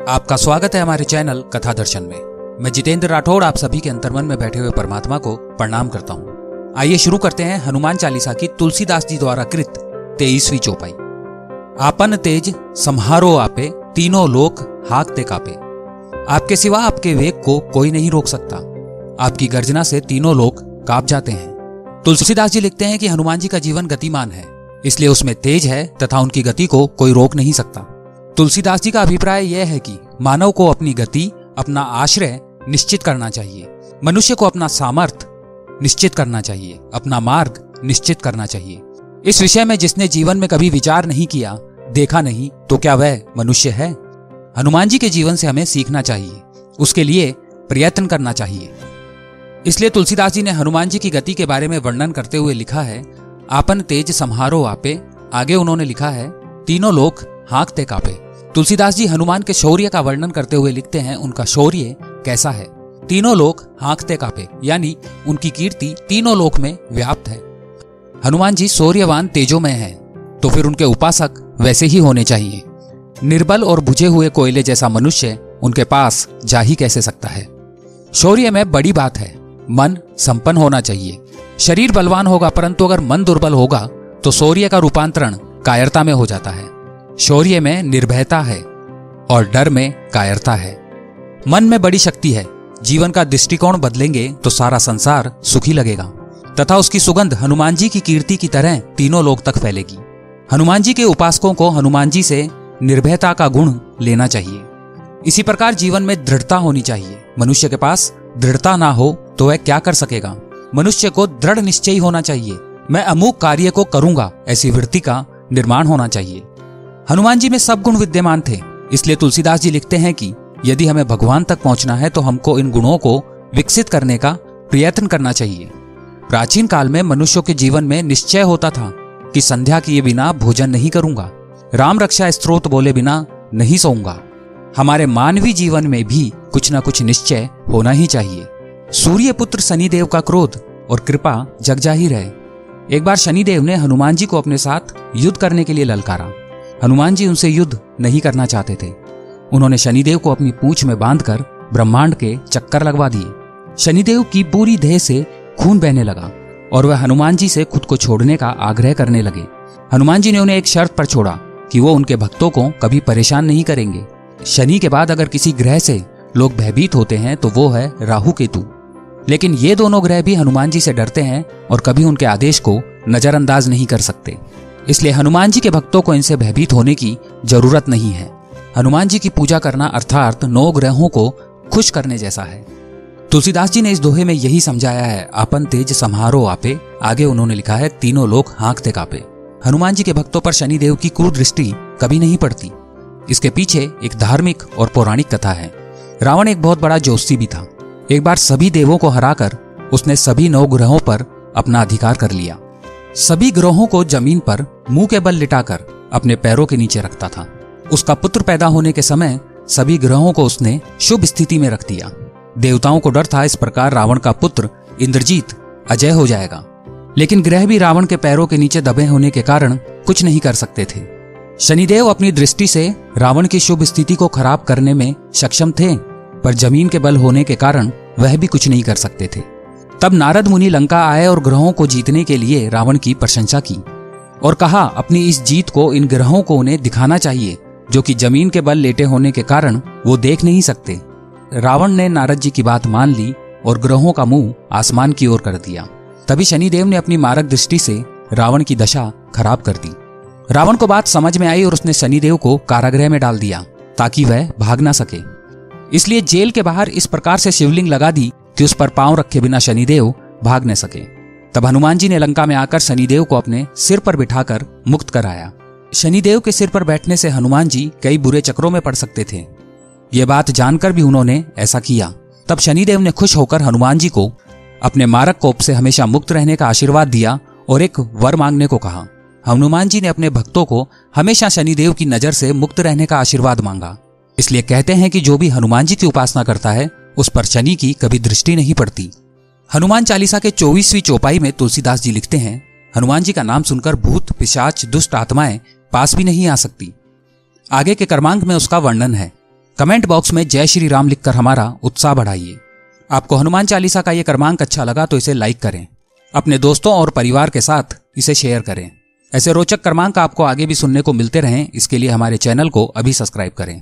आपका स्वागत है हमारे चैनल कथा दर्शन में। मैं जितेंद्र राठौड़ आप सभी के अंतर्मन में बैठे हुए परमात्मा को प्रणाम करता हूँ। आइए शुरू करते हैं हनुमान चालीसा की तुलसीदास जी द्वारा कृत तेईसवीं चौपाई। आपन तेज संहारो आपे, तीनों लोक हाकते कापे। आपके सिवा आपके वेग को कोई नहीं रोक सकता। आपकी गर्जना से तीनों लोग काप जाते हैं। तुलसीदास जी लिखते हैं कि हनुमान जी का जीवन गतिमान है, इसलिए उसमें तेज है तथा उनकी गति को कोई रोक नहीं सकता। तुलसीदास जी का अभिप्राय यह है कि मानव को अपनी गति, अपना आश्रय निश्चित करना चाहिए। मनुष्य को अपना सामर्थ निश्चित करना चाहिए। अपना मार्ग निश्चित करना चाहिए। इस विषय में जिसने जीवन में कभी विचार नहीं किया, देखा नहीं तो क्या वह मनुष्य है? हनुमान जी के जीवन से हमें सीखना चाहिए। उसके लिए प्रयत्न करना चाहिए। इसलिए तुलसीदास जी ने हनुमान जी की गति के बारे में वर्णन करते हुए लिखा है, आपन तेज संहारो आपे। आगे उन्होंने लिखा है, तीनों लोग हाँकते कापे। तुलसीदास जी हनुमान के शौर्य का वर्णन करते हुए लिखते हैं, उनका शौर्य कैसा है? तीनों लोग हाँकते कापे, यानी उनकी कीर्ति तीनों लोक में व्याप्त है। हनुमान जी शौर्यवान तेजो में है तो फिर उनके उपासक वैसे ही होने चाहिए। निर्बल और बुझे हुए कोयले जैसा मनुष्य उनके पास जा ही कैसे सकता है? शौर्य में बड़ी बात है, मन संपन्न होना चाहिए। शरीर बलवान होगा, परंतु अगर मन दुर्बल होगा तो शौर्य का रूपांतरण कायरता में हो जाता है। शौर्य में निर्भयता है और डर में कायरता है। मन में बड़ी शक्ति है। जीवन का दृष्टिकोण बदलेंगे तो सारा संसार सुखी लगेगा। तथा उसकी सुगंध हनुमान जी की कीर्ति की तरह तीनों लोग तक फैलेगी। हनुमान जी के उपासकों को हनुमान जी से निर्भयता का गुण लेना चाहिए। इसी प्रकार जीवन में दृढ़ता होनी चाहिए। मनुष्य के पास दृढ़ता ना हो तो वह क्या कर सकेगा? मनुष्य को दृढ़ निश्चय होना चाहिए। मैं अमुक कार्य को करूँगा, ऐसी वृत्ति का निर्माण होना चाहिए। हनुमान जी में सब गुण विद्यमान थे, इसलिए तुलसीदास जी लिखते हैं कि यदि हमें भगवान तक पहुँचना है तो हमको इन गुणों को विकसित करने का प्रयत्न करना चाहिए। प्राचीन काल में मनुष्यों के जीवन में निश्चय होता था कि संध्या किए बिना भोजन नहीं करूँगा, राम रक्षा स्त्रोत बोले बिना नहीं सोऊँगा। हमारे मानवीय जीवन में भी कुछ न कुछ निश्चय होना ही चाहिए। सूर्य पुत्र शनिदेव का क्रोध और कृपा जग ज़ाहिर है एक बार शनिदेव ने हनुमान जी को अपने साथ युद्ध करने के लिए ललकारा। हनुमान जी उनसे युद्ध नहीं करना चाहते थे। उन्होंने शनिदेव को अपनी पूंछ में बांधकर ब्रह्मांड के चक्कर लगवा दिए। शनिदेव की पूरी देह से खून बहने लगा और वह हनुमान जी से खुद को छोड़ने का आग्रह करने लगे। हनुमान जी ने उन्हें एक शर्त पर छोड़ा कि वो उनके भक्तों को कभी परेशान नहीं करेंगे। शनि के बाद अगर किसी ग्रह से लोग भयभीत होते हैं तो वो है राहु केतु। लेकिन ये दोनों ग्रह भी हनुमान जी से डरते हैं और कभी उनके आदेश को नजरअंदाज नहीं कर सकते। इसलिए हनुमान जी के भक्तों को इनसे भयभीत होने की ज़रूरत नहीं है। हनुमान जी की पूजा करना अर्थात नौ ग्रहों को खुश करने जैसा है। तुलसीदास जी ने इस दोहे में यही समझाया है आपन तेज समारोह आपे। आगे उन्होंने लिखा है, तीनों लोग हाँकते कापे। हनुमान जी के भक्तों पर शनिदेव की क्रूर दृष्टि कभी नहीं पड़ती। इसके पीछे एक धार्मिक और पौराणिक कथा है। रावण एक बहुत बड़ा जोशी भी था। एक बार सभी देवों को हराकर उसने सभी नौ ग्रहों पर अपना अधिकार कर लिया। सभी ग्रहों को ज़मीन पर मुँह के बल लिटाकर अपने पैरों के नीचे रखता था। उसका पुत्र पैदा होने के समय सभी ग्रहों को उसने शुभ स्थिति में रख दिया। देवताओं को डर था इस प्रकार रावण का पुत्र इंद्रजीत अजय हो जाएगा। लेकिन ग्रह भी रावण के पैरों के नीचे दबे होने के कारण कुछ नहीं कर सकते थे। शनिदेव अपनी दृष्टि से रावण की शुभ स्थिति को खराब करने में सक्षम थे, पर ज़मीन के बल होने के कारण वह भी कुछ नहीं कर सकते थे। तब नारद मुनि लंका आए और ग्रहों को जीतने के लिए रावण की प्रशंसा की और कहा, अपनी इस जीत को इन ग्रहों को उन्हें दिखाना चाहिए, जो कि ज़मीन के बल लेटे होने के कारण वो देख नहीं सकते। रावण ने नारद जी की बात मान ली और ग्रहों का मुँह आसमान की ओर कर दिया। तभी शनिदेव ने अपनी मारक दृष्टि से रावण की दशा खराब कर दी। रावण को बात समझ में आई और उसने शनिदेव को कारागृह में डाल दिया, ताकि वह भाग ना सके। इसलिए जेल के बाहर इस प्रकार से शिवलिंग लगा दी कि उस पर पाँव रखे बिना शनिदेव भाग न सके। तब हनुमान जी ने लंका में आकर शनिदेव को अपने सिर पर बिठाकर मुक्त कराया। शनिदेव के सिर पर बैठने से हनुमान जी कई बुरे चक्रों में पड़ सकते थे। ये बात जानकर भी उन्होंने ऐसा किया। तब शनिदेव ने खुश होकर हनुमान जी को अपने मारक कोप से हमेशा मुक्त रहने का आशीर्वाद दिया और एक वर मांगने को कहा। हनुमान जी ने अपने भक्तों को हमेशा शनिदेव की नज़र से मुक्त रहने का आशीर्वाद मांगा। इसलिए कहते हैं कि जो भी हनुमान जी की उपासना करता है उस पर शनि की कभी दृष्टि नहीं पड़ती। हनुमान चालीसा के चौबीसवीं चौपाई में तुलसीदास जी लिखते हैं, हनुमान जी का नाम सुनकर भूत, पिशाच, दुष्ट आत्माएँ पास भी नहीं आ सकती। आगे के कर्मांक में उसका वर्णन है। कमेंट बॉक्स में जय श्री राम लिखकर हमारा उत्साह बढ़ाइए। आपको हनुमान चालीसा का ये क्रमांक अच्छा लगा तो इसे लाइक करें। अपने दोस्तों और परिवार के साथ इसे शेयर करें। ऐसे रोचक क्रमांक आपको आगे भी सुनने को मिलते रहें। इसके लिए हमारे चैनल को अभी सब्सक्राइब करें।